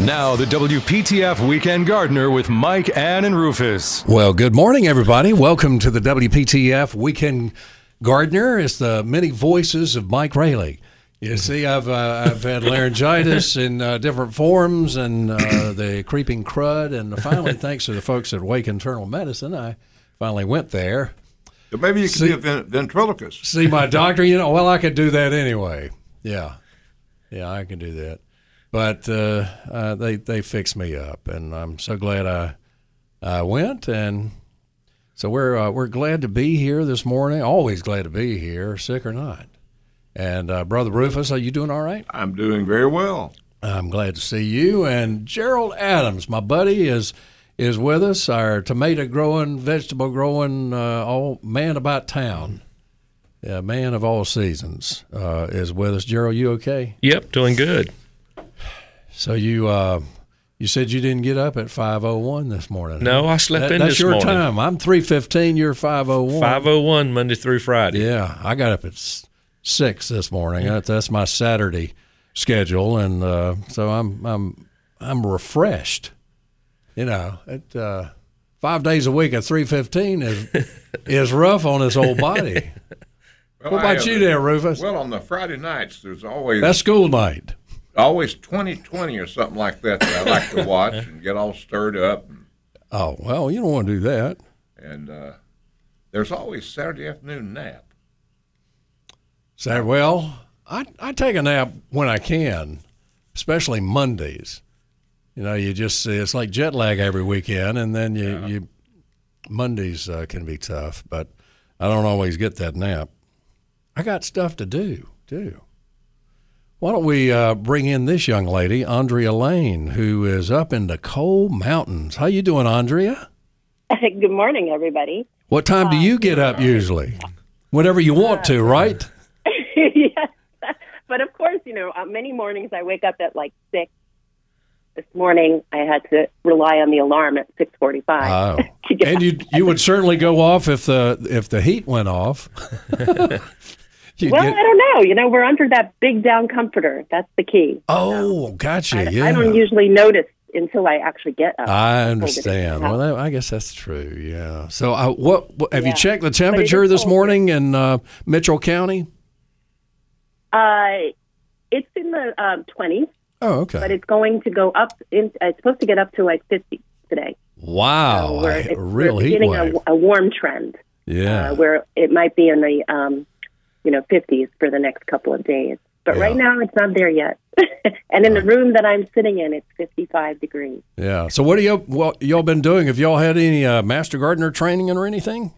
Now, the WPTF Weekend Gardener with Mike, Ann, and Rufus. Well, good morning, everybody. Welcome to the WPTF Weekend Gardener. It's the many voices of Mike Raley. You see, I've uh, I've had laryngitis in uh, different forms, and uh, the creeping crud, and finally, thanks to the folks at Wake Internal Medicine, I finally went there. Maybe you could See- be a ven- ventriloquist. See my doctor. You know, well, I could do that anyway. Yeah, yeah, I can do that. But uh, uh, they they fixed me up, and I'm so glad I I went. And so we're uh, we're glad to be here this morning. Always glad to be here, sick or not. And uh, brother Rufus, are you doing all right? I'm doing very well. I'm glad to see you. And Gerald Adams, my buddy, is is with us. Our tomato growing, vegetable growing, uh, all man about town. Yeah, man of all seasons uh, is with us. Gerald, you okay? Yep, doing good. So you uh, you said you didn't get up at five oh one this morning. No, I slept That- in that's this your morning. time. I'm three fifteen. You're five oh one. Five oh one Monday through Friday. Yeah, I got up at six this morning. That, that's my Saturday schedule, and uh, so I'm I'm I'm refreshed. You know, at uh, five days a week at three fifteen is is rough on this old body. Well, What about you there, Rufus? Well, on the Friday nights, there's always That's school night. Always 2020 or something like that that I like to watch and get all stirred up. And, Oh well, you don't want to do that. and uh, there's always Saturday afternoon nap. Say, well, I I take a nap when I can, especially Mondays. You know, you just see it's like jet lag every weekend, and then you you Mondays uh, can be tough, but I don't always get that nap. I got stuff to do too. Why don't we uh, bring in this young lady, Andrea Lane, who is up in the coal mountains? How you doing, Andrea? Good morning, everybody. What time do you get up usually? Whenever you want to, right? yes, but of course, you know, uh, many mornings I wake up at like six. This morning I had to rely on the alarm at six forty-five. Oh, and you you would certainly go off if the if the heat went off. You'd well, get- I don't know. You know, we're under that big down comforter. That's the key. oh, gotcha. I, yeah, I don't usually notice until I actually get up. I Hold it in understand. Well, that, I guess that's true. Yeah. So, uh, what, what have you checked the temperature this cold morning in uh, Mitchell County? uh, it's in the um, twenties, Oh, okay. but it's going to go up. In, uh, it's supposed to get up to like fifty today. wow, So we're, a it's- real we're heat beginning wave. a, a warm trend. yeah. uh, where it might be in the um, you know 50s for the next couple of days. But Yeah. right now, it's not there yet. and in the room that I'm sitting in, it's 55 degrees. yeah. So, what are you what y'all been doing? Have y'all had any uh, master gardener training or anything?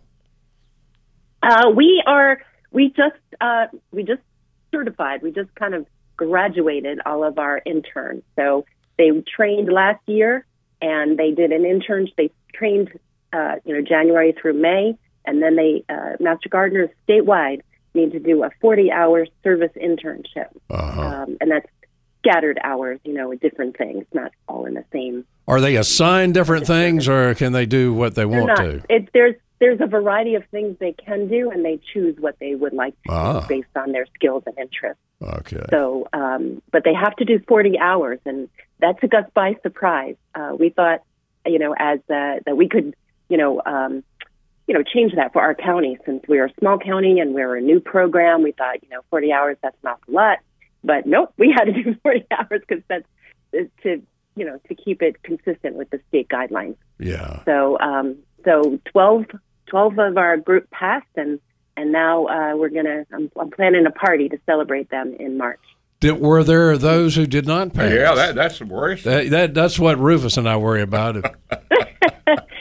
Uh, we are we just uh, we just certified. We just kind of graduated all of our interns. So they trained last year, and they did an intern. They trained uh, you know January through May, and then they uh, master gardeners statewide need to do a 40 hour service internship. Uh-huh. um, and that's scattered hours, you know, with different things, not all in the same. Are they assigned different things, or can they do what they They're want not. to? It, there's there's a variety of things they can do, and they choose what they would like to Ah. do based on their skills and interests. Okay. So, um, but they have to do 40 hours, and that took us by surprise. Uh, we thought, you know, as uh, that we could, you know, um, you know, change that for our county since we're a small county and we're a new program. We thought, you know, 40 hours that's not a lot, but nope, we had to do 40 hours because that's uh, to, you know, to keep it consistent with the state guidelines. Yeah. So, um, so 12, 12 of our group passed, and and now uh, we're gonna. I'm, I'm planning a party to celebrate them in March. Did, were there those who did not pass? Yeah, that, that's worrisome. That, that that's what Rufus and I worry about.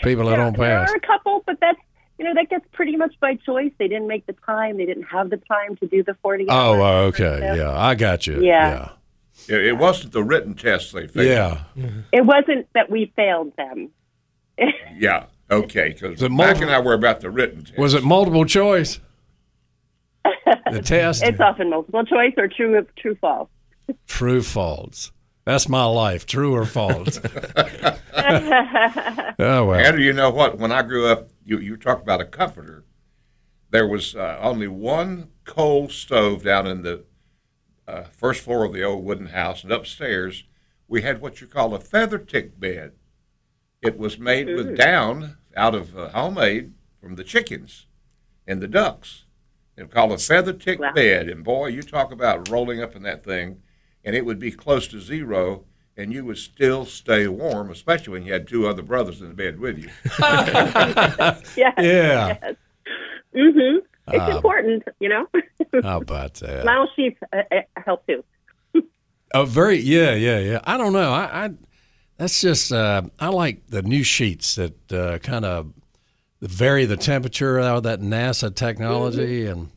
People that don't pass. There are a couple, but that's you know that gets pretty much by choice. They didn't make the time. They didn't have the time to do the 40 Oh, hours. uh, okay. So- Yeah, I got you. Yeah. It, it wasn't the written test they failed. Yeah. It wasn't that we failed them. Yeah. Okay. Because it Mac multiple- and I were about the written test. Was it multiple choice? The test. It's often multiple choice or true true false. True false. That's my life. True or false? oh well. Andrew, you know what? When I grew up, you, you talk about a comforter. There was uh, only one coal stove down in the uh, first floor of the old wooden house, and upstairs we had what you call a feather tick bed. It was made with down out of uh, homemade from the chickens and the ducks. It was called a feather tick Wow. bed, and boy, you talk about rolling up in that thing, and it would be close to zero, and you would still stay warm, especially when you had two other brothers in the bed with you. Yes. Yeah. hmm It's Um, important, you know. How about that? Smile sheep uh, uh, help too. Oh, very. Yeah, yeah, yeah. I don't know. I, I that's just. Uh, I like the new sheets that uh, kind of vary the temperature out of that NASA technology and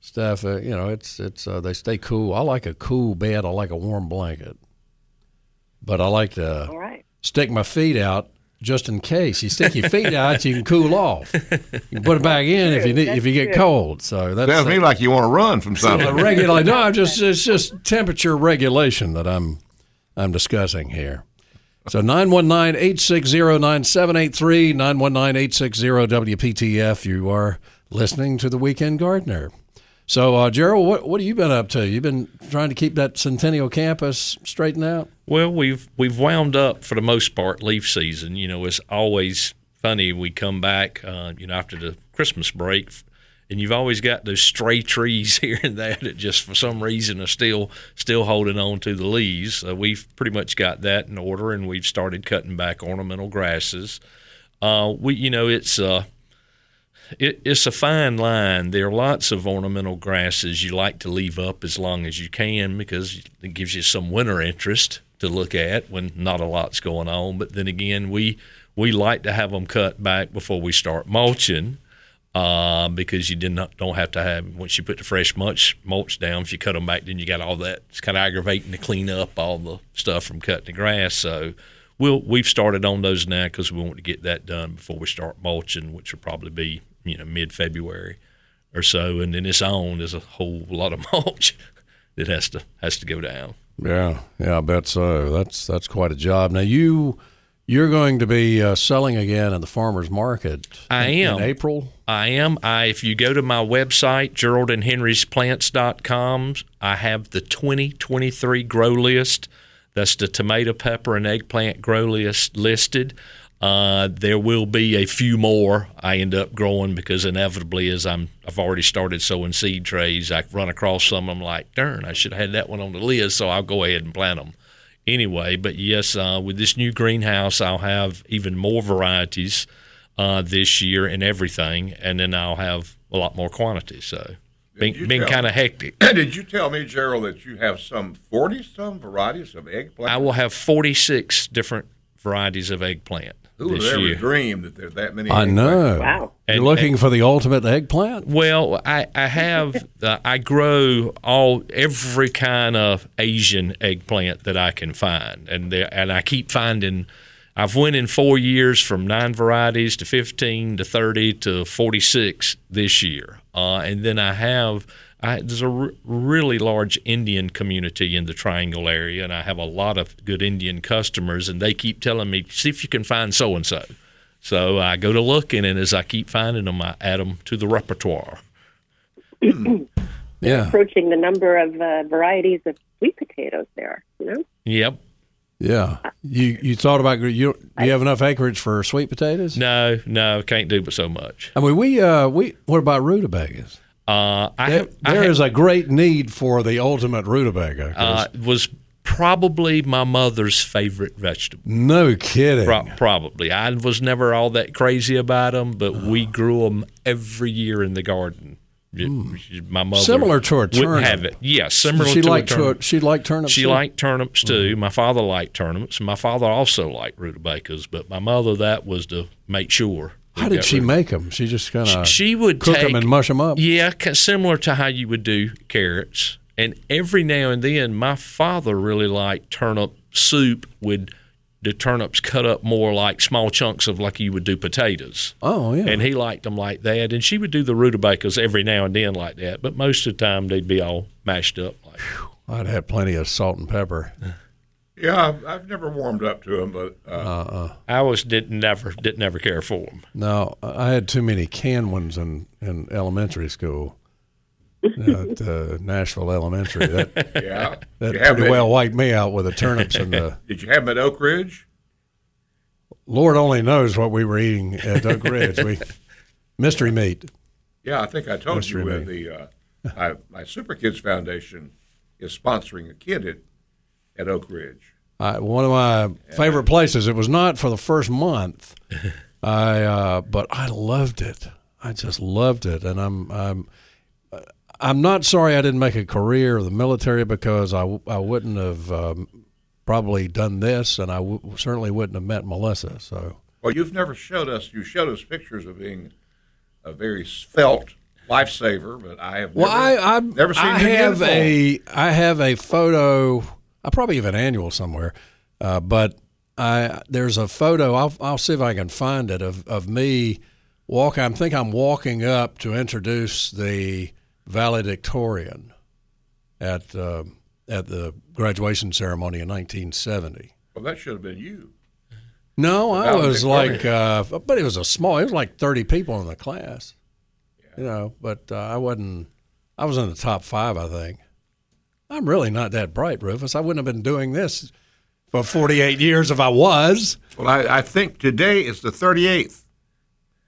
stuff. Uh, you know, it's it's uh, they stay cool. I like a cool bed. I like a warm blanket, but I like to All right. stick my feet out just in case. You stick your feet out, you can cool off. You can put it back in if you need, if you get cold. So that Sounds to me like you want to run from something. regulate. No, I'm just it's just temperature regulation that I'm I'm discussing here. So 919-860-9783, 919-860-WPTF. You are listening to the Weekend Gardener. So, uh, Gerald, what what have you been up to? You've been trying to keep that Centennial campus straightened out. Well, we've we've wound up for the most part leaf season. You know, it's always funny. We come back, uh, you know, after the Christmas break, and you've always got those stray trees here and there that just for some reason are still still holding on to the leaves. So we've pretty much got that in order, and we've started cutting back ornamental grasses. Uh, we, you know, it's uh, it, it's a fine line. There are lots of ornamental grasses you like to leave up as long as you can because it gives you some winter interest to look at when not a lot's going on. But then again, we we like to have them cut back before we start mulching uh, because you did not don't have to have once you put the fresh mulch mulch down. If you cut them back, then you got all that. It's kind of aggravating to clean up all the stuff from cutting the grass. So we'll we've started on those now because we want to get that done before we start mulching, which will probably be you know mid February or so. And then it's on. There's a whole lot of mulch that has to has to go down. Yeah, yeah, I bet so. That's that's quite a job. Now you you're going to be uh, selling again in the farmers market. I am. in April. I am. I if you go to my website, geraldandhenrysplants.com, I have the 2023 grow list. That's the tomato, pepper, and eggplant grow list listed. Uh, there will be a few more I end up growing because inevitably, as I'm, I've already started sowing seed trays. I run across some. I'm like, darn, I should have had that one on the list. So I'll go ahead and plant them anyway. But yes, uh, with this new greenhouse, I'll have even more varieties uh, this year and everything, and then I'll have a lot more quantity. So, been, been kind of hectic. Did you tell me, Gerald, that you have some 40 some varieties of eggplant? I will have 46 different varieties of eggplant Who would this have ever year. dreamed that there's that many I eggplants? know. Wow. You're And- looking for the ultimate eggplant. Well, I, I have uh, I grow all every kind of Asian eggplant that I can find, and there, and I keep finding. I've went in four years from nine varieties to fifteen to thirty to forty six this year, uh, and then I have. I, there's a r- really large Indian community in the Triangle area, and I have a lot of good Indian customers, and they keep telling me, "See if you can find so and so." So I go to looking, and as I keep finding them, I add them to the repertoire. Yeah, Approaching the number of uh, varieties of sweet potatoes there. You know. Yep. yeah. You you thought about you? You have enough acreage for sweet potatoes? No, no, can't do but so much. I mean, we uh we what about rutabagas? Uh, I There, have, I have- is a great need for the ultimate rutabaga. uh, was probably my mother's favorite vegetable. no kidding. Pro- probably. I was never all that crazy about them, but we grew them every year in the garden. My mother. Similar to a turnip. have it. Yeah, similar she to liked a turnip. tur- she liked turnips. She too? liked turnips too. My father liked turnips. My father also liked rutabagas, but my mother that was to make sure. How did she make them? She just kind of She would cook take them and mush them up. Yeah, similar to how you would do carrots And every now and then, my father really liked turnip soup with the turnips cut up more like small chunks of like you would do potatoes. Oh yeah. And he liked them like that. And she would do the rutabagas every now and then like that. But most of the time, they'd be all mashed up. Like I'd have plenty of salt and pepper. Yeah, I've, I've never warmed up to them, but uh, I was didn't never didn't never care for them. No, I had too many canned ones in, in elementary school. At uh, Nashville Elementary, that yeah. that you pretty them- well wiped me out with the turnips and the Did you have them at Oak Ridge? Lord only knows what we were eating at Oak Ridge. We mystery meat. Yeah, I think I told Mystery you when me. the uh, I, my Super Kids Foundation is sponsoring a kid at, at Oak Ridge. I, one of my favorite places. It was not for the first month, I uh, but I loved it. I just loved it, and I'm I'm I'm not sorry I didn't make a career of the military because I I wouldn't have um, probably done this, and I w- certainly wouldn't have met Melissa. So Well, you've never showed us. You showed us pictures of being a very svelte lifesaver, but I have well, never, I I, never seen I you have uniform. a I have a photo. I probably have an annual somewhere, uh, but I there's a photo. I'll I'll see if I can find it of of me walk. I think I'm walking up to introduce the valedictorian at uh, at the graduation ceremony in 1970. Well, that should have been you. No, I was like, uh, but it was a small. It was like 30 people in the class. You know, but uh, I wasn't. I was in the top five, I think. I'm really not that bright, Rufus. I wouldn't have been doing this for 48 years if I was. Well, I, I think today is the 38th,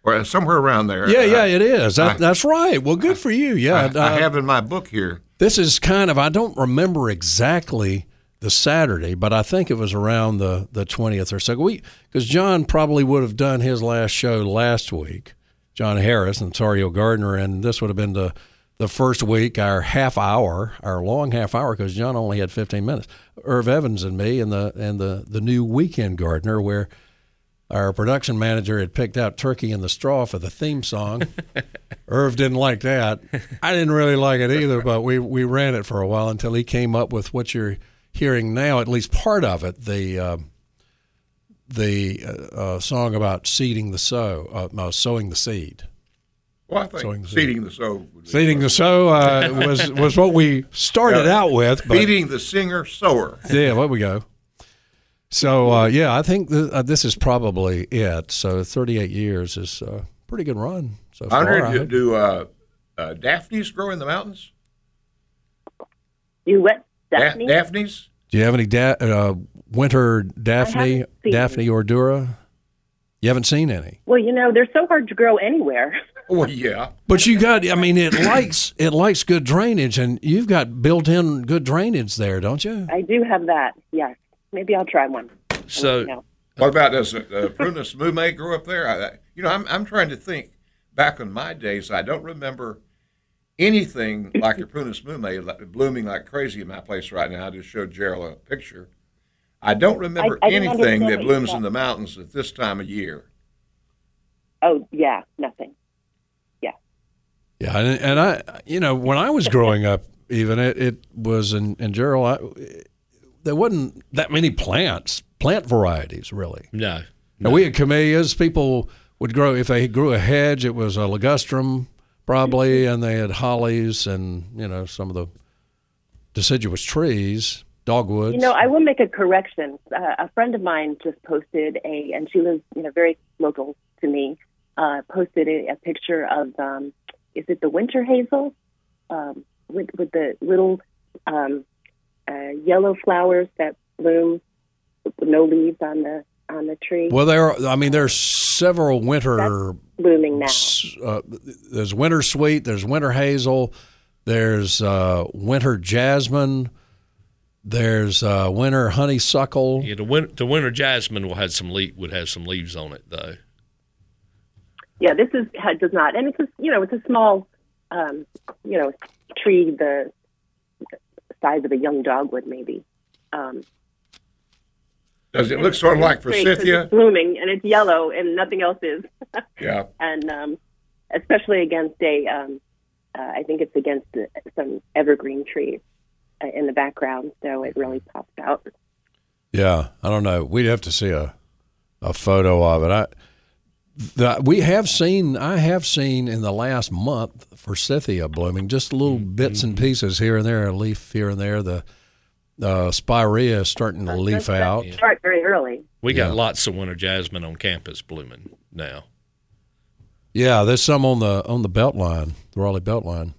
or somewhere around there. Yeah, yeah, I, it is. That, I- that's right. Well, good for you. Yeah, I, I uh, have in my book here. This is kind of I don't remember exactly the Saturday, but I think it was around the the twentieth or so. We because John probably would have done his last show last week. John Harris and Tario Gardner, and this would have been the the first week, our half hour, our long half hour, because John only had fifteen minutes. Irv Evans and me, and the and the the new weekend gardener, where our production manager had picked out Turkey in the Straw for the theme song. Irv didn't like that. I didn't really like it either, but we, we ran it for a while until he came up with what you're hearing now, at least part of it, the um the uh, uh, song about seeding the sow, uh, no, sowing the seed. Well, I Sowing think the seeding the sow. would be- Seeding the sow uh, was was what we started Yeah. out with. But Feeding the singer sower. yeah, there we go. So uh, yeah, I think th- uh, this is probably it. So 38 years is a pretty good run so I far. wonder, I do, do uh, uh, Daphnes grow in the mountains? You what? Da- Daphnes? Do you have any da- uh, winter Daphne, haven't seen Daphne odora? You haven't seen any, well, you know, they're so hard to grow anywhere. Oh, yeah. but you got. I mean, it likes it likes good drainage, and you've got built-in good drainage there, don't you? I do have that. Yes. Maybe I'll try one. So What about does uh, Prunus mume grow up there? I, I- you know, I'm, I'm trying to think. Back in my days, I don't remember anything like a Prunus mume blooming like crazy in my place right now. I just showed Gerald a picture. I don't remember I didn't anything that blooms in the mountains at this time of year. Oh, yeah, nothing. Yeah, and, and I, you know, when I was growing up, even it, it was in in Gerald, I, there wasn't that many plants, plant varieties, really. no, Now, we had camellias. People would grow if they grew a hedge. It was a ligustrum, probably, and they had hollies and you know some of the deciduous trees, dogwoods. You know, I will make a correction. Uh, a friend of mine just posted a, and she lives, you know, very local to me. Uh, posted a, a picture of, um, is it the winter hazel, um, with with the little um, uh, yellow flowers that bloom with no leaves on the on the tree, well, there. Are, I mean, there's several winter. blooming now. Uh, there's winter sweet. There's winter hazel. There's uh, winter jasmine. There's uh, winter honeysuckle. yeah, the winter, the winter jasmine will have some leaf would have some leaves on it though. Yeah, this is ha- does not, and it's a, you know, it's a small, um, you know, tree the size of a young dogwood maybe. Um, Does it look sort of like Great, 'cause forsythia? It's blooming and it's yellow and nothing else is. Yeah. and um, especially against a, um, uh, I think it's against uh, some evergreen trees. uh, in the background, so it really pops out. Yeah, I don't know. We'd have to see a a photo of it. I the, we have seen. I have seen in the last month for forsythia blooming, just little bits and pieces here and there, a leaf here and there. The uh, spirea is starting to leaf That's- out. Start very early. We got Yeah. lots of winter jasmine on campus blooming now. Yeah, there's some on the on the belt line, the Raleigh belt line.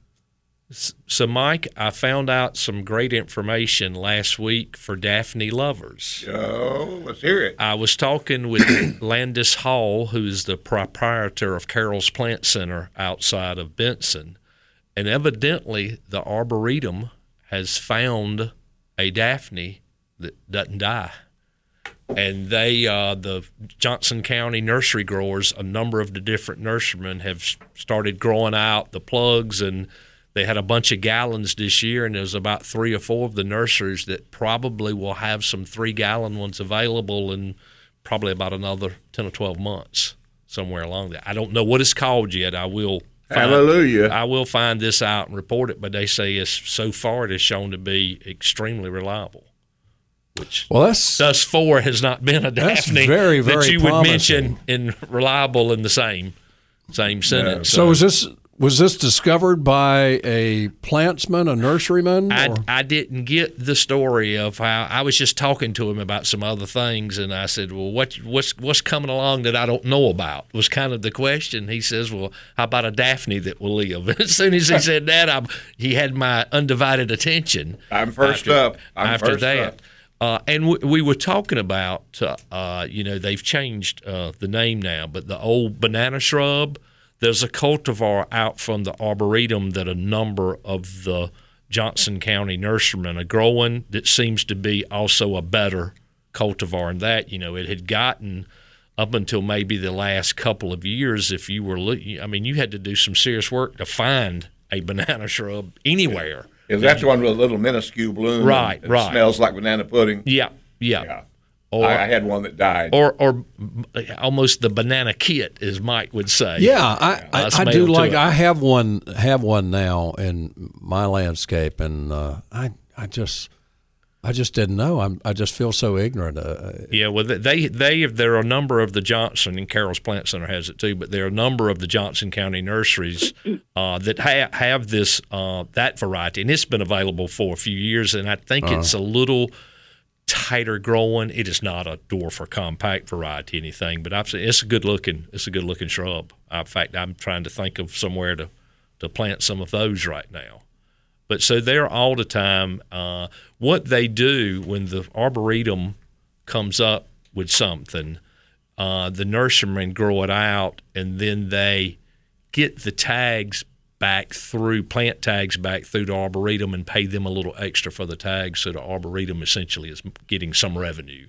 So, Mike, I found out some great information last week for Daphne lovers. Oh, let's hear it. I was talking with Landis Hall, who's the proprietor of Carroll's Plant Center outside of Benson, and evidently the Arboretum has found a Daphne that doesn't die. And they, uh, the Johnston County nursery growers, a number of the different nurserymen have started growing out the plugs, and they had a bunch of gallons this year, and there's about three or four of the nurseries that probably will have some three gallon ones available in probably about another 10 or 12 months, somewhere along there. I don't know what it's called yet. I will. Find, Hallelujah. I will find this out and report it, but they say it's so far it is shown to be extremely reliable. Which Well, that's thus far has not been a That's Daphne very, that very you would mention in reliable in the same same sentence. so. is this was this discovered by a plantsman, a nurseryman? I, I didn't get the story of how I was just talking to him about some other things, and I said, "Well, what what's what's coming along that I don't know about?" Was kind of the question. He says, "Well, how about a Daphne that will live?" And as soon as he said that, I, he had my undivided attention. I'm first after, up. I'm after first that. up. Uh, and we, we were talking about, uh, uh, you know, they've changed uh, the name now, but the old banana shrub, there's a cultivar out from the Arboretum that a number of the Johnston County nurserymen are growing that seems to be also a better cultivar. And that, you know, it had gotten up until maybe the last couple of years, if you were, look- I mean, you had to do some serious work to find a banana shrub anywhere. Is that the one with a little minuscule bloom? Right, right. Smells like banana pudding. Yeah, yeah. Yeah. Or, I, I had one that died. or or almost the banana kit, as Mike would say. Yeah, I, I, I do like. it. I have one. Have one now in my landscape, and uh, I I just I just didn't know. I'm I just feel so ignorant. Uh, Yeah, well, they they have, there are a number of the Johnston and Carroll's Plant Center has it too, but there are a number of the Johnston County nurseries uh, that ha- have this uh, that variety, and it's been available for a few years, and I think it's a little tighter growing. It is not a dwarf or compact variety, anything, but I've it's a good looking it's a good looking shrub. In fact, I'm trying to think of somewhere to to plant some of those right now. But so they're all the time. Uh, what they do when the arboretum comes up with something, uh, the nurserymen grow it out, and then they get the tags back through plant tags back through the arboretum and pay them a little extra for the tags. So the arboretum essentially is getting some revenue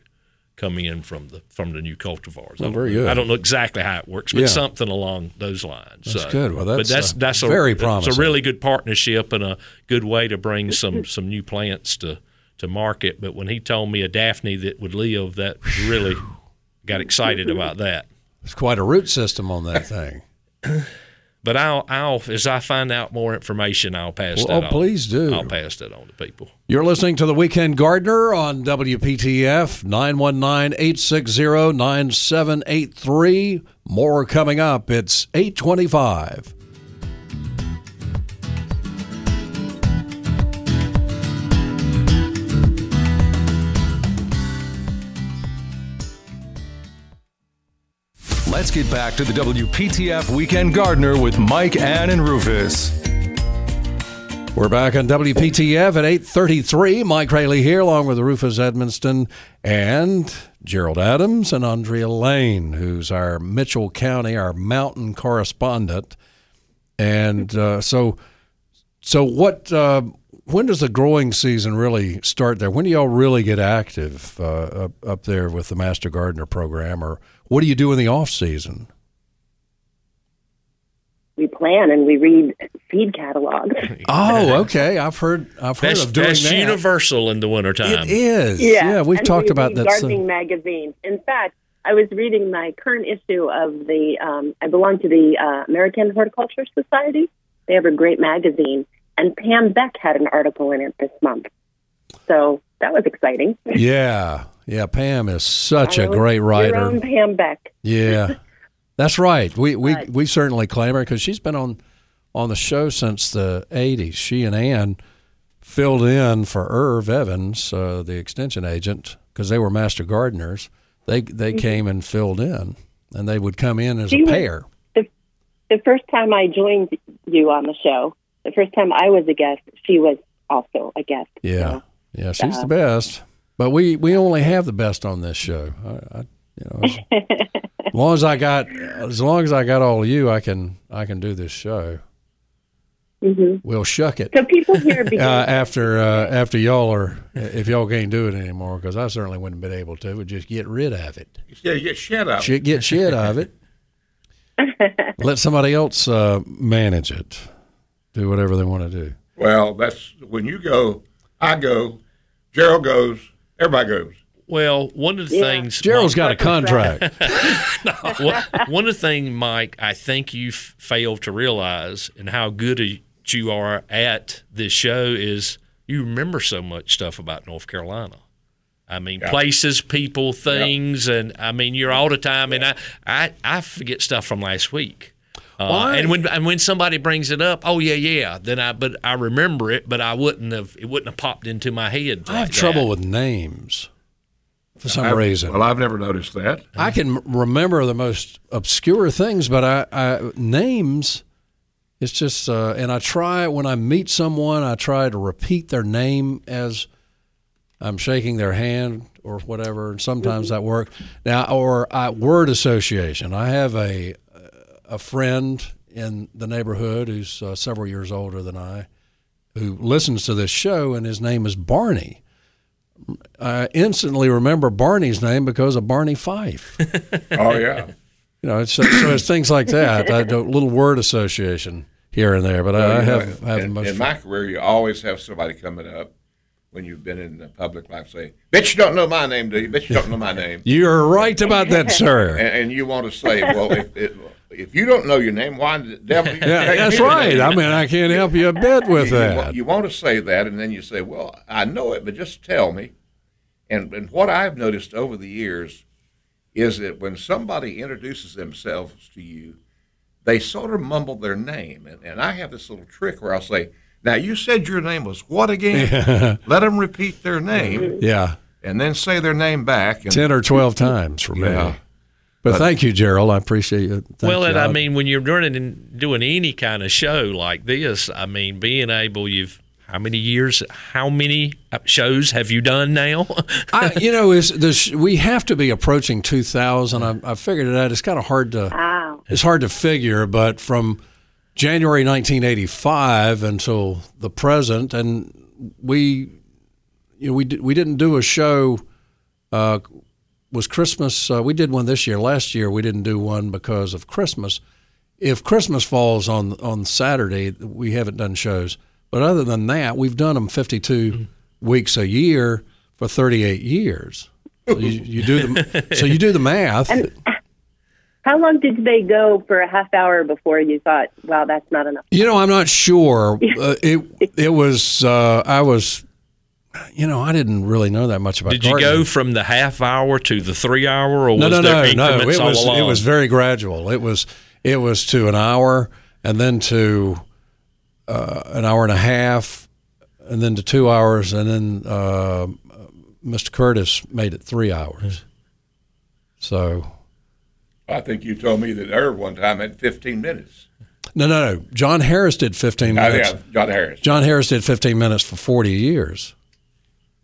coming in from the from the new cultivars. I don't- very good. I don't know exactly how it works, but Yeah. something along those lines. That's So- good. Well, but that's, that's uh, that's a, very It's a really good partnership and a good way to bring some some new plants to to market. But when he told me a Daphne that would live, that really got excited about that. it's quite a root system on that thing. But I'll, I'll as I find out more information, I'll pass Well, that oh, on. please do. I'll pass that on to people. You're listening to the Weekend Gardener on WPTF 919-860-9783. More coming up. It's 825. Let's get back to the WPTF Weekend Gardener with Mike, Ann, and Rufus. We're back on WPTF at 833. Mike Raley here along with Rufus Edmisten and Gerald Adams and Andrea Lane, who's our Mitchell County, our mountain correspondent. And uh, so, so what? Uh, when does the growing season really start there? When do y'all really get active uh, up, up there with the Master Gardener program, or what do you do in the off season? We plan and we read seed catalogs. Oh, okay. I've heard. I've heard That's, of doing that's that. universal in the wintertime. It is. Yeah, we've and talked we about that. Gardening some- magazine. In fact, I was reading my current issue of the. Um, I belong to the uh, American Horticulture Society. They have a great magazine, and Pam Beck had an article in it this month So that was exciting. Yeah, yeah. Pam is such a Our own- great Your writer. own Pam Beck. Yeah, that's right. We we Right. we certainly claim her because she's been on on the show since the '80s. She and Ann filled in for Irv Evans, uh, the extension agent, because they were master gardeners. They they came and filled in, and they would come in as She a pair. The first time I joined you on the show, the first time I was a guest, she was also a guest. Yeah, So, yeah. She's the uh, best. But we we only have the best on this show. I, I you know. As, as long as I got, as long as I got all of you, I can I can do this show. mhm. We'll shuck it. so people here uh, after uh, after y'all are if y'all can't do it anymore because I certainly wouldn't have been able to. Would just get rid of it. Yeah, get shit out. Shit, get shit of it. Let somebody else uh, manage it. Do whatever they want to do. Well, that's when you go, I go, Gerald goes, everybody goes. Well, one of the Yeah. things Gerald's Mike, got a contract. one, one of the things, Mike, I think you f- failed to realize, and how good a- you are at this show is you remember so much stuff about North Carolina. I mean, Yeah. places, people, things, and I mean, you're all the time. And I, I, I forget stuff from last week. Uh, and when and when somebody brings it up, oh yeah, yeah, then I but I remember it, but I wouldn't have it wouldn't have popped into my head. I have like trouble with names for some I've- reason. Well, I've never noticed that. I can remember the most obscure things, but I, I names. It's just, uh, and I try when I meet someone, I try to repeat their name as I'm shaking their hand or whatever, and sometimes that works. Now, or I, word association. I have a a friend in the neighborhood who's uh, several years older than I, who listens to this show, and his name is Barney. I instantly remember Barney's name because of Barney Fife. Oh yeah. You know, it's, so it's things like that. I do a little word association here and there, but I, I Well, you know, have have in, most. in my career, you always have somebody coming up when you've been in the public life saying, "Bet you don't know my name, do you? Bet you don't know my name." You're right about that, sir. and, and you want to say, "Well, if, if if you don't know your name, why the devil?" Yeah, that's right. I mean, I can't help you a bit with you, you that. You, want to say that, and then you say, "Well, I know it, but just tell me." And and what I've noticed over the years is that when somebody introduces themselves to you, they sort of mumble their name, and, and I have this little trick where I'll say, "Now you said your name was what again?" Let them repeat their name, Yeah, and then say their name back. And, ten or twelve times for me. Yeah. But, thank you, Gerald. I appreciate it. Thank well, you. and I mean, when you're doing doing any kind of show like this, I mean, being able, you've how many years, how many shows have you done now? I, you know, is this we have to be approaching 2000. I, I figured it out. It's kind of hard to Wow. it's hard to figure, but from January 1985 until the present, and we, you know, we did, we didn't do a show. Uh, was Christmas? Uh, we did one this year. Last year we didn't do one because of Christmas. If Christmas falls on on Saturday, we haven't done shows. But other than that, we've done them 52 weeks a year for 38 years. So you, you do the so you do the math. How long did they go for a half hour before you thought, wow, that's not enough? You know, I'm not sure. Uh, it it was uh, I was, you know, I didn't really know that much about. It. Did you go from the half hour to the three hour, or No, was no, there no, no. increments It all was along? it was very gradual. It was it was to an hour, and then to uh, an hour and a half, and then to two hours, and then uh, Mr. Curtis made it three hours. So I think you told me that Irv one time had 15 minutes. no, no, no. John Harris did 15 I minutes. think John Harris. John Harris did 15 minutes for 40 years.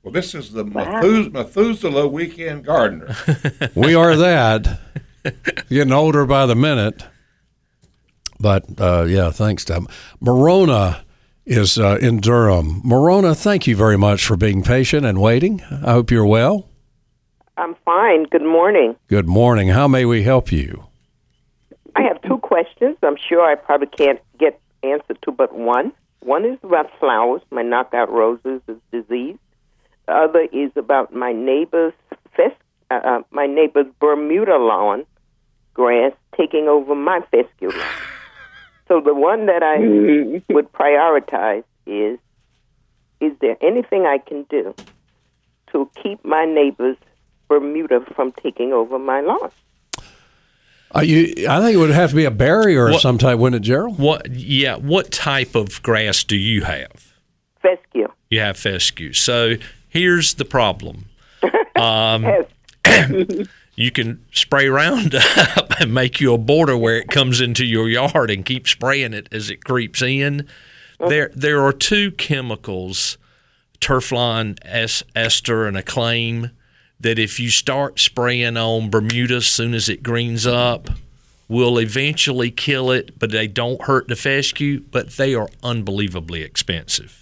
Well, this is the Methus- Methuselah Weekend Gardener. we are that. Getting older by the minute. But uh, yeah, thanks, Tom. Morona is uh, in Durham. Morona, thank you very much for being patient and waiting. I hope you're well. I'm fine. Good morning. Good morning. How may we help you? I have two questions. I'm sure I probably can't get answer to but one. One is about flowers. My knockout roses is diseased. The other is about my neighbor's fest, uh, uh, my neighbor's Bermuda lawn grass taking over my fescue lawn. So the one that I would prioritize is is there anything I can do to keep my neighbors Bermuda from taking over my lawn? Uh, you, I think it would have to be a barrier of some type, wouldn't it, Gerald? What? Yeah. What type of grass do you have? Fescue. You have fescue. So here's the problem. Um, you can spray Roundup and make you a border where it comes into your yard and keep spraying it as it creeps in. There, there are two chemicals, Turflon es- ester and Acclaim, that if you start spraying on Bermuda as soon as it greens up, will eventually kill it, but they don't hurt the fescue, but they are unbelievably expensive.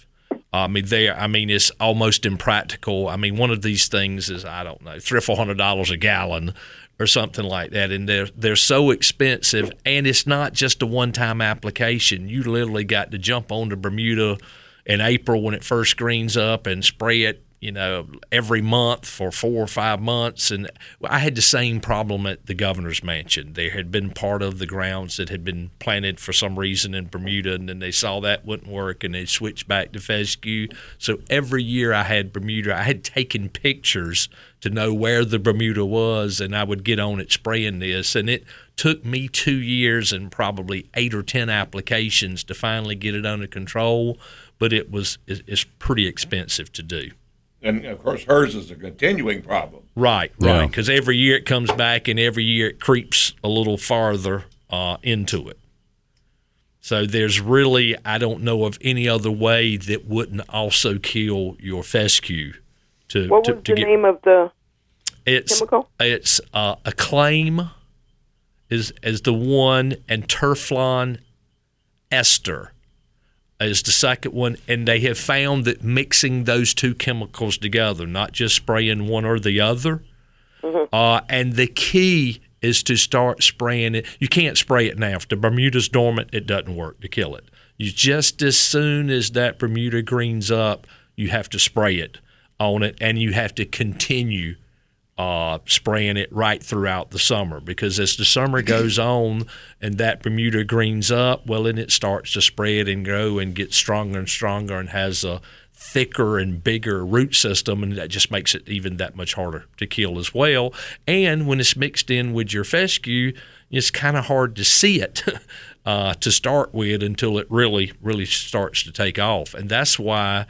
I mean, they. I mean, it's almost impractical. I mean, one of these things is I don't know, three or four hundred dollars a gallon or something like that, and they're they're so expensive. And it's not just a one time application. You literally got to jump on to Bermuda in April when it first greens up and spray it. You know, every month for four or five months, and I had the same problem at the governor's mansion. There had been part of the grounds that had been planted for some reason in Bermuda, and then they saw that wouldn't work, and they switched back to fescue. So every year I had Bermuda. I had taken pictures to know where the Bermuda was, and I would get on it spraying this, and it took me two years and probably eight or ten applications to finally get it under control. But it was it's pretty expensive to do. And of course, hers is a continuing problem. Right, right. Because every year it comes back, and every year it creeps a little farther uh, into it. So there's really, I don't know of any other way that wouldn't also kill your fescue. To What to, was to the get name of the it's chemical? it's uh, acclaim is is the one, and Turflon ester is the second one, and they have found that mixing those two chemicals together, not just spraying one or the other, uh, and the key is to start spraying it. You can't spray it now. If the Bermuda's dormant, it doesn't work to kill it. You just as soon as that Bermuda greens up, you have to spray it on it, and you have to continue uh, spraying it right throughout the summer because as the summer goes on and that Bermuda greens up, well, then it starts to spread and grow and get stronger and stronger and has a thicker and bigger root system, and that just makes it even that much harder to kill as well. And when it's mixed in with your fescue, it's kind of hard to see it. Uh, to start with until it really, really starts to take off. And that's why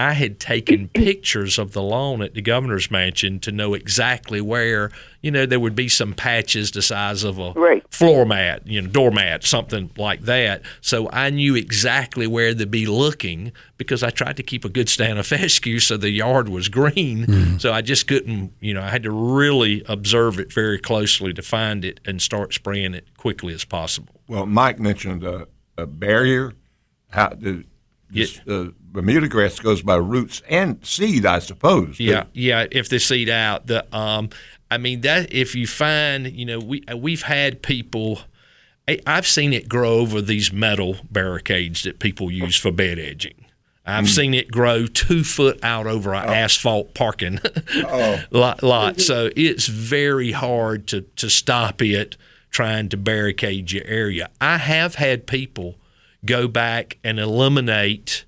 I had taken pictures of the lawn at the governor's mansion to know exactly where, you know, there would be some patches the size of a Right. floor mat, you know, doormat, something like that. So I knew exactly where to be looking because I tried to keep a good stand of fescue so the yard was green. Mm-hmm. So I just couldn't, you know, I had to really observe it very closely to find it and start spraying it quickly as possible. Well, Mike mentioned a, a barrier. How the, Yeah. the uh, Bermuda grass goes by roots and seed, I suppose. too. Yeah, yeah. If they seed out, the um, I mean that if you find, you know, we uh, we've had people. I've seen it grow over these metal barricades that people use for bed edging. I've mm. seen it grow two foot out over an oh. asphalt parking oh. lot, lot. So it's very hard to, to stop it trying to barricade your area. I have had people go back and eliminate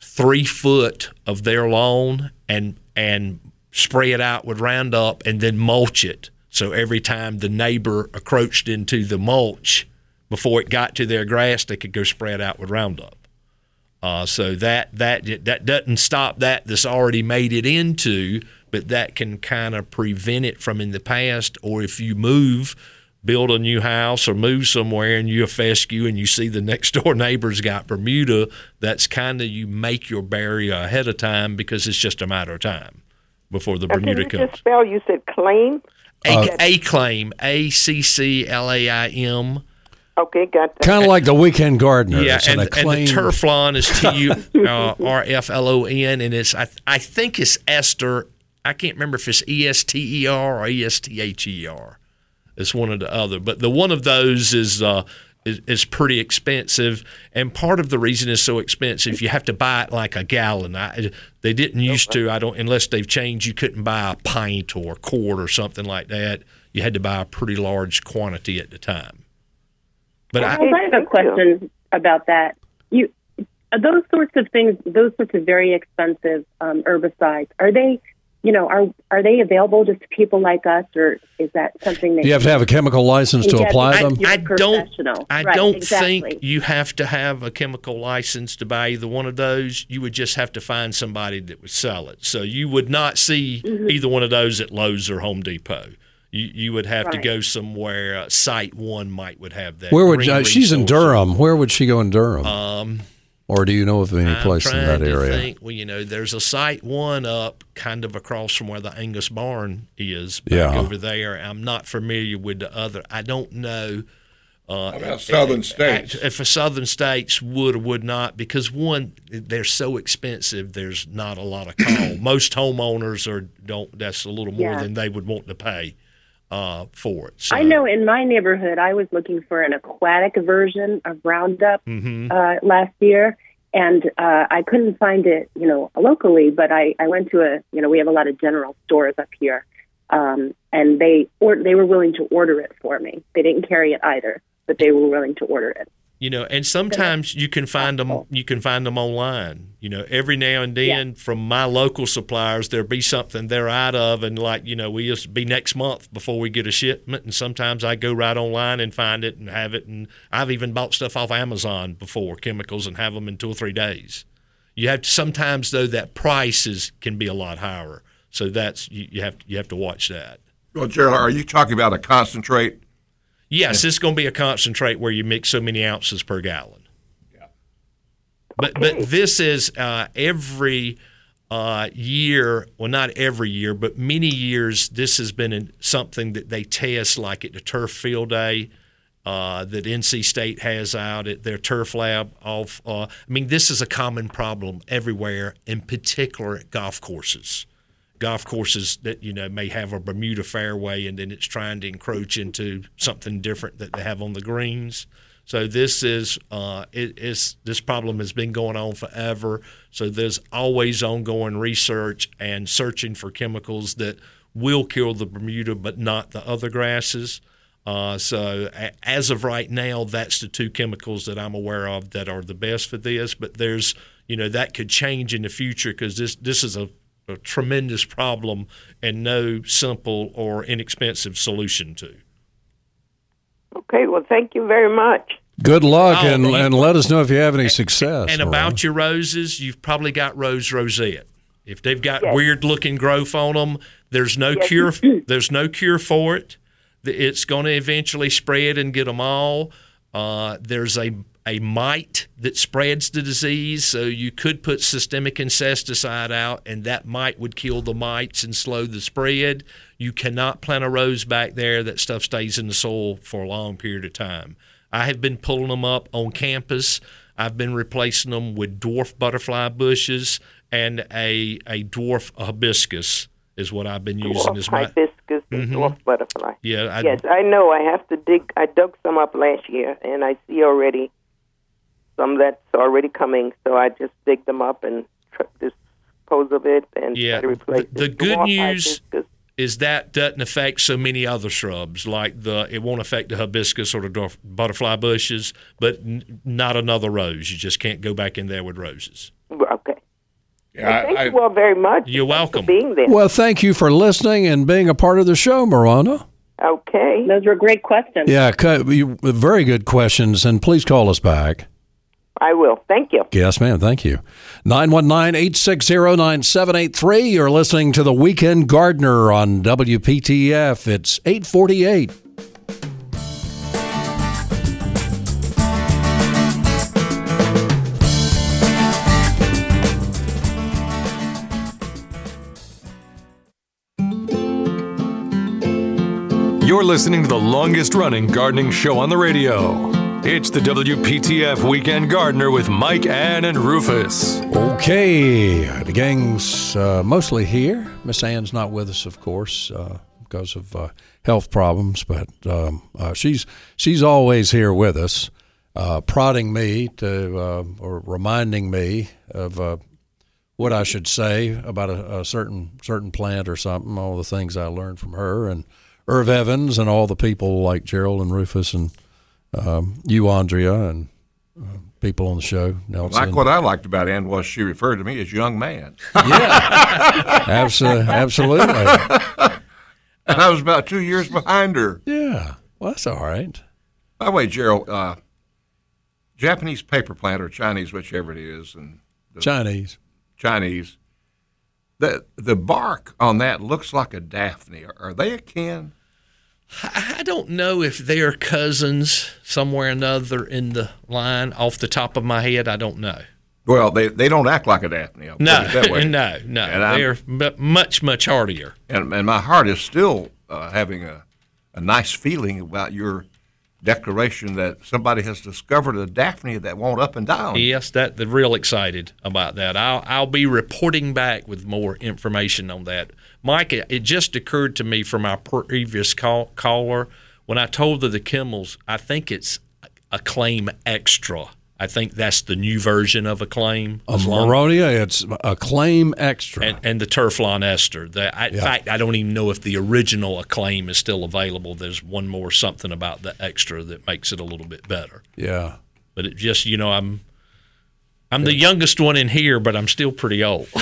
three foot of their lawn and and spray it out with Roundup and then mulch it. So every time the neighbor encroached into the mulch before it got to their grass, they could go it out with Roundup. Uh, so that that that doesn't stop that This already made it into, but that can kind of prevent it from in the past. Or if you move, build a new house or move somewhere and you fescue and you see the next door neighbor's got Bermuda, that's kind of you make your barrier ahead of time because it's just a matter of time before the Now, can Bermuda you comes. just spell? You said claim. A, a claim, A C C L A I M. Okay, got that. Kind of like the weekend gardener. Yeah, It's and, an and the acclaimed- Turflon is T U uh, R F L O N, and it's I, I think it's Esther. I can't remember if it's E S T E R or E S T H E R. It's one or the other, but the one of those is. Uh, is, is pretty expensive, and part of the reason it's so expensive, you have to buy it like a gallon. I, they didn't used to. I don't unless they've changed. You couldn't buy a pint or a quart or something like that. You had to buy a pretty large quantity at the time. But I, Well, I have a question about that. You those sorts of things, those sorts of very expensive um, herbicides, are they, you know, are are they available just to people like us, or is that something that you have to have a chemical license to apply them? You're I don't. I Right, don't exactly. think you have to have a chemical license to buy either one of those. You would just have to find somebody that would sell it. So you would not see Mm-hmm. either one of those at Lowe's or Home Depot. You you would have to go somewhere. Uh, SiteOne might would have that. Where would Green uh, she's in Durham? Where would she go in Durham? Um, or do you know of any I'm place in trying that to area? Think, well, you know, there's a SiteOne up kind of across from where the Angus barn is. Back Yeah. over there. I'm not familiar with the other. I don't know. Uh, about southern states? If a southern states would or would not, because one, they're so expensive. There's not a lot of call. Most homeowners are don't. That's a little more Yeah. than they would want to pay uh, for it. So, I know in my neighborhood, I was looking for an aquatic version of Roundup hmm uh, last year, and uh, I couldn't find it, you know, locally. But I, I went to a, you know, we have a lot of general stores up here, um, and they or they were willing to order it for me. They didn't carry it either, but they were willing to order it. You know, and sometimes you can find them. You can find them online. You know, every now and then from my local suppliers, there'll be something they're out of, and like you know, we used to be next month before we get a shipment, and sometimes I go right online and find it and have it, and I've even bought stuff off Amazon before, chemicals, and have them in two or three days. You have to sometimes though that prices can be a lot higher, so that's you, you have you have to watch that. Well, Gerald, are you talking about a concentrate? Yes, it's going to be a concentrate where you mix so many ounces per gallon. Yeah. But but this is uh, every uh, year, well, not every year, but many years. This has been in, something that they test, like at the turf field day. Uh, that NC State has out at their turf lab. Off, uh, I mean, this is a common problem everywhere, in particular at golf courses golf courses that you know may have a Bermuda fairway and then it's trying to encroach into something different that they have on the greens. So this is uh, it is this problem has been going on forever. So there's always ongoing research and searching for chemicals that will kill the Bermuda but not the other grasses. Uh, so a- as of right now, that's the two chemicals that I'm aware of that are the best for this. But there's you know that could change in the future because this this is a a tremendous problem and no simple or inexpensive solution to. Okay, well, thank you very much. Good luck, Oh, and, and let us know if you have any success. And Maria. about your roses, you've probably got rose rosette. If they've got Yes. weird looking growth on them, there's no Yes. cure. There's no cure for it. It's going to eventually spread and get them all. Uh, there's a a mite that spreads the disease, so you could put systemic insecticide out, and that mite would kill the mites and slow the spread. You cannot plant a rose back there. That stuff stays in the soil for a long period of time. I have been pulling them up on campus. I've been replacing them with dwarf butterfly bushes and a a dwarf hibiscus is what I've been using Dwarf as my hibiscus and mm-hmm. dwarf butterfly. yeah. I, yes, I know. I have to dig. I dug some up last year, and I see already some that's already coming. So I just dig them up and tr- dispose of it and Yeah, try to replace the- the it. good Dwarf news- is that doesn't affect so many other shrubs like the it won't affect the hibiscus or the dwarf butterfly bushes, but n- not another rose. You just can't go back in there with roses. Okay. Yeah, Well, thank I, you all very much. You're Thanks welcome. For being there. Well, thank you for listening and being a part of the show, marana Okay. Those were great questions. Yeah, very good questions, and please call us back. I will. Thank you. Yes, ma'am. Thank you. 919 860 9783. You're listening to The Weekend Gardener on WPTF. It's 848. You're listening to the longest running gardening show on the radio. It's the WPTF Weekend Gardener with Mike, Ann, and Rufus. Okay, the gang's uh, mostly here. Miss Ann's not with us, of course, uh, because of uh, health problems, but um, uh, she's she's always here with us, uh, prodding me to uh, or reminding me of what I should say about a, a certain certain plant or something. All the things I learned from her and Irv Evans and all the people like Gerald and Rufus and um, you, Andrea, and uh, people on the show. Nelson. Like what I liked about Ann was she referred to me as young man, yeah, Abso- absolutely. and I was about two years behind her. Yeah, well, that's all right. By the way, Gerald, uh, Japanese paper plant or Chinese, whichever it is, and Chinese. Chinese, the the bark on that looks like a daphne. Are, are they akin? I don't know if they're cousins somewhere or another in the line. Off the top of my head, I don't know. Well, they, they don't act like a daphne. I'll No, that way. no, no. They're mu- much, much hardier. and, and my heart is still uh, having a, a nice feeling about your declaration that somebody has discovered a daphne that won't up and down. Yes, that they're real excited about that. I'll I'll be reporting back with more information on that. Mike, it it just occurred to me from our previous call, caller when I told her the Kimmels. I think it's a claim extra. I think that's the new version of Acclaim. A Moronia, it's Acclaim Extra. and, and the Turflon ester. The, I, In fact, I don't even know if the original acclaim is still available. There's one more something about the extra that makes it a little bit better. yeah. But it just, you know, I'm I'm the youngest one in here, but I'm still pretty old.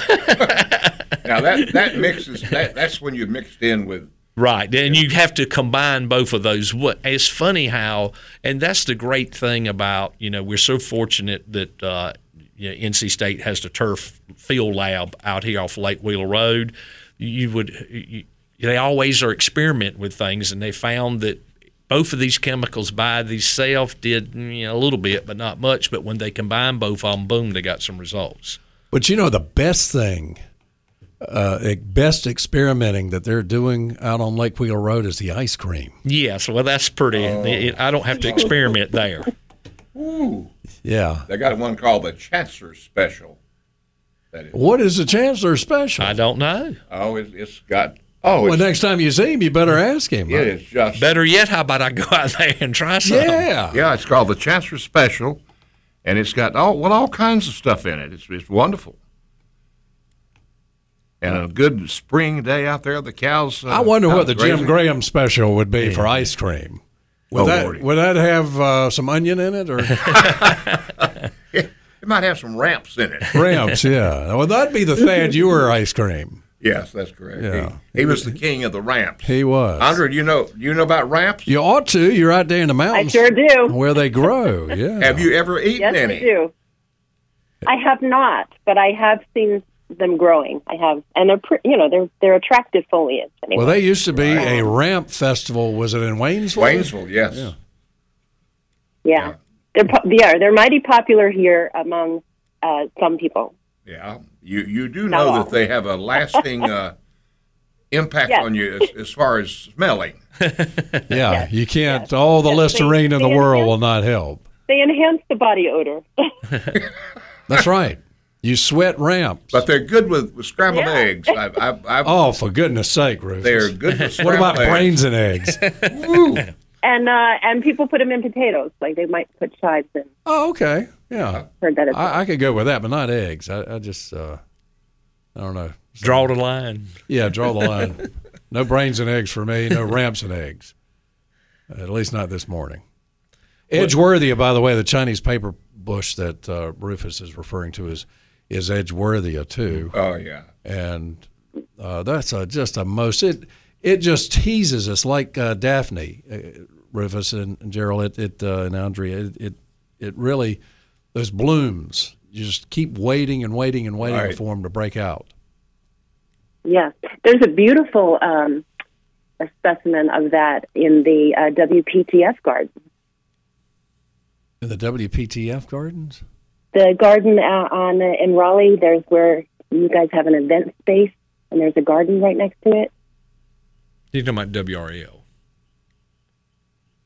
Now that that mixes that that's when you mixed in with Right, and you have to combine both of those. What it's funny how, and that's the great thing about you know we're so fortunate that uh, you know, NC State has the turf field lab out here off Lake Wheeler Road. You would you, they always are experimenting with things, and they found that both of these chemicals by themselves did you know, a little bit, but not much. But when they combine both of them, boom, they got some results. But you know the best thing, uh, best experimenting that they're doing out on Lake Wheeler Road is the ice cream. Yes, well, that's pretty. it- I don't have to experiment there. Ooh. Yeah. they got one called the Chancellor Special. That is What is the Chancellor special? I don't know. oh it's, it's got oh well, next time you see him, you better ask him. Yeah, it is just Better yet, how about I go out there and try some? Yeah. yeah it's called the Chancellor Special, and it's got all well all kinds of stuff in it. It's it's wonderful. And a good spring day out there, the cows. Uh, I wonder what the Jim. Graham special would be for ice cream. Would Oh, that Lordy. would that have uh, some onion in it or It might have some ramps in it. ramps? Yeah. Well, that'd be the Thad Eure ice cream. yes, that's correct. Yeah. He, he was the king of the ramps. He was. Andre, you know you know about ramps? You ought to. You're out there in the mountains. I sure do. where they grow. Yeah. Have you ever eaten Yes, I do. I have not, but I have seen them growing. I have, and they're pre- you know they're they're attractive foliage. Anyway. Well, they used to be a ramp festival. Was it in Waynesville? Waynesville, yes. Yeah. yeah, they're po- yeah they're mighty popular here among uh, some people. Yeah, you you do Not know all. that they have a lasting uh, impact Yes. on you as, as far as smelling. Yeah. You can't. All the Yes, they- Listerine in the world enhance- will not help. They enhance the body odor. That's right. You sweat ramps. But they're good with, with scrambled Yeah. eggs. I, I, I, oh, for goodness sake, Rufus. they're good with What about eggs. brains and eggs? and uh, and people put them in potatoes, like they might put chives in. oh, okay. Yeah. Heard that. I, I could go with that, but not eggs. I, I just, uh, I don't know. Draw the line. Yeah, draw the line. no brains and eggs for me. No ramps and eggs. At least not this morning. Edgeworthia, by the way, the Chinese paper bush that uh, Rufus is referring to is is Edgeworthia too, Oh yeah, and uh, that's a, just a most it it just teases us like uh, Daphne, uh, Rufus and, and Gerald, it, it uh, and Andrea. It, it it really those blooms. You just keep waiting and waiting and waiting Right. for them to break out. Yeah, there's a beautiful um, a specimen of that in the uh, WPTF garden. In the WPTF gardens? The garden uh, on uh, in Raleigh. There's where you guys have an event space, and there's a garden right next to it. You're talking about WRAL.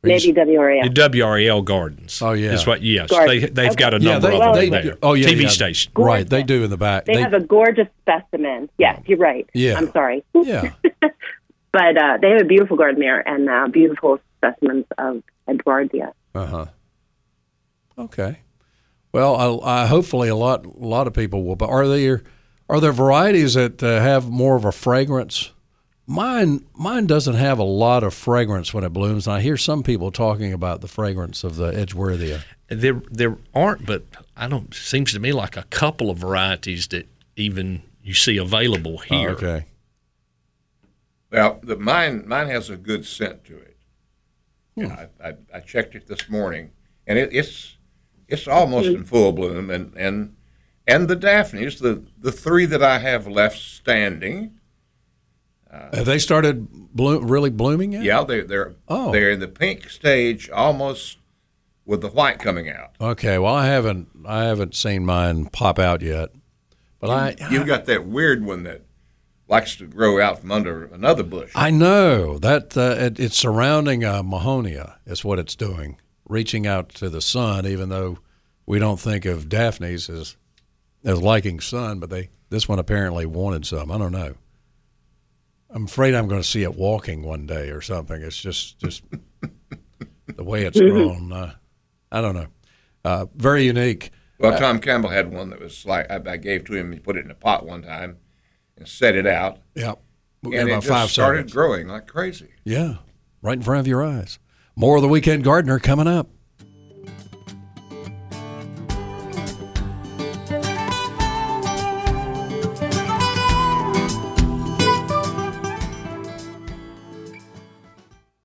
Maybe WRAF. The WRAL Gardens. Oh, yeah. Is what? Yes, Garden. they they've got a Okay. Yeah, number they, of they, them there. oh yeah, TV yeah. station. Right, they do in the back. They, have a gorgeous specimen. Yes, you're right. Yeah. I'm sorry. yeah, But uh, they have a beautiful garden there and uh, beautiful specimens of Edgeworthia. uh huh. Okay. Well, I, I hopefully a lot a lot of people will. But are there are there varieties that uh, have more of a fragrance Mine, mine doesn't have a lot of fragrance when it blooms. And I hear some people talking about the fragrance of the Edgeworthia. There, there aren't, but I don't. Seems to me like a couple of varieties that even you see available here. Oh, okay. Well, the mine mine has a good scent to it. You know, I, I, I checked it this morning, and it, it's it's almost in full bloom. And and and the daphnes, the the three that I have left standing, Have they started bloom, really blooming yet? yeah, they're they're Oh. they're in the pink stage, almost with the white coming out. Okay. Well, I haven't, I haven't seen mine pop out yet. But I, You've got that weird one that likes to grow out from under another bush. I know that uh, it, it's surrounding uh, Mahonia is what it's doing, reaching out to the sun. Even though we don't think of Daphnes as as liking sun, but they this one apparently wanted some. I don't know. I'm afraid I'm going to see it walking one day or something. It's just just the way it's grown. Uh, I don't know. Uh, very unique. Well, Tom Campbell had one that was like I, I gave to him. He put it in a pot one time and set it out, Yeah. and About it just five started seconds. growing like crazy. Yeah, right in front of your eyes. More of the weekend gardener coming up.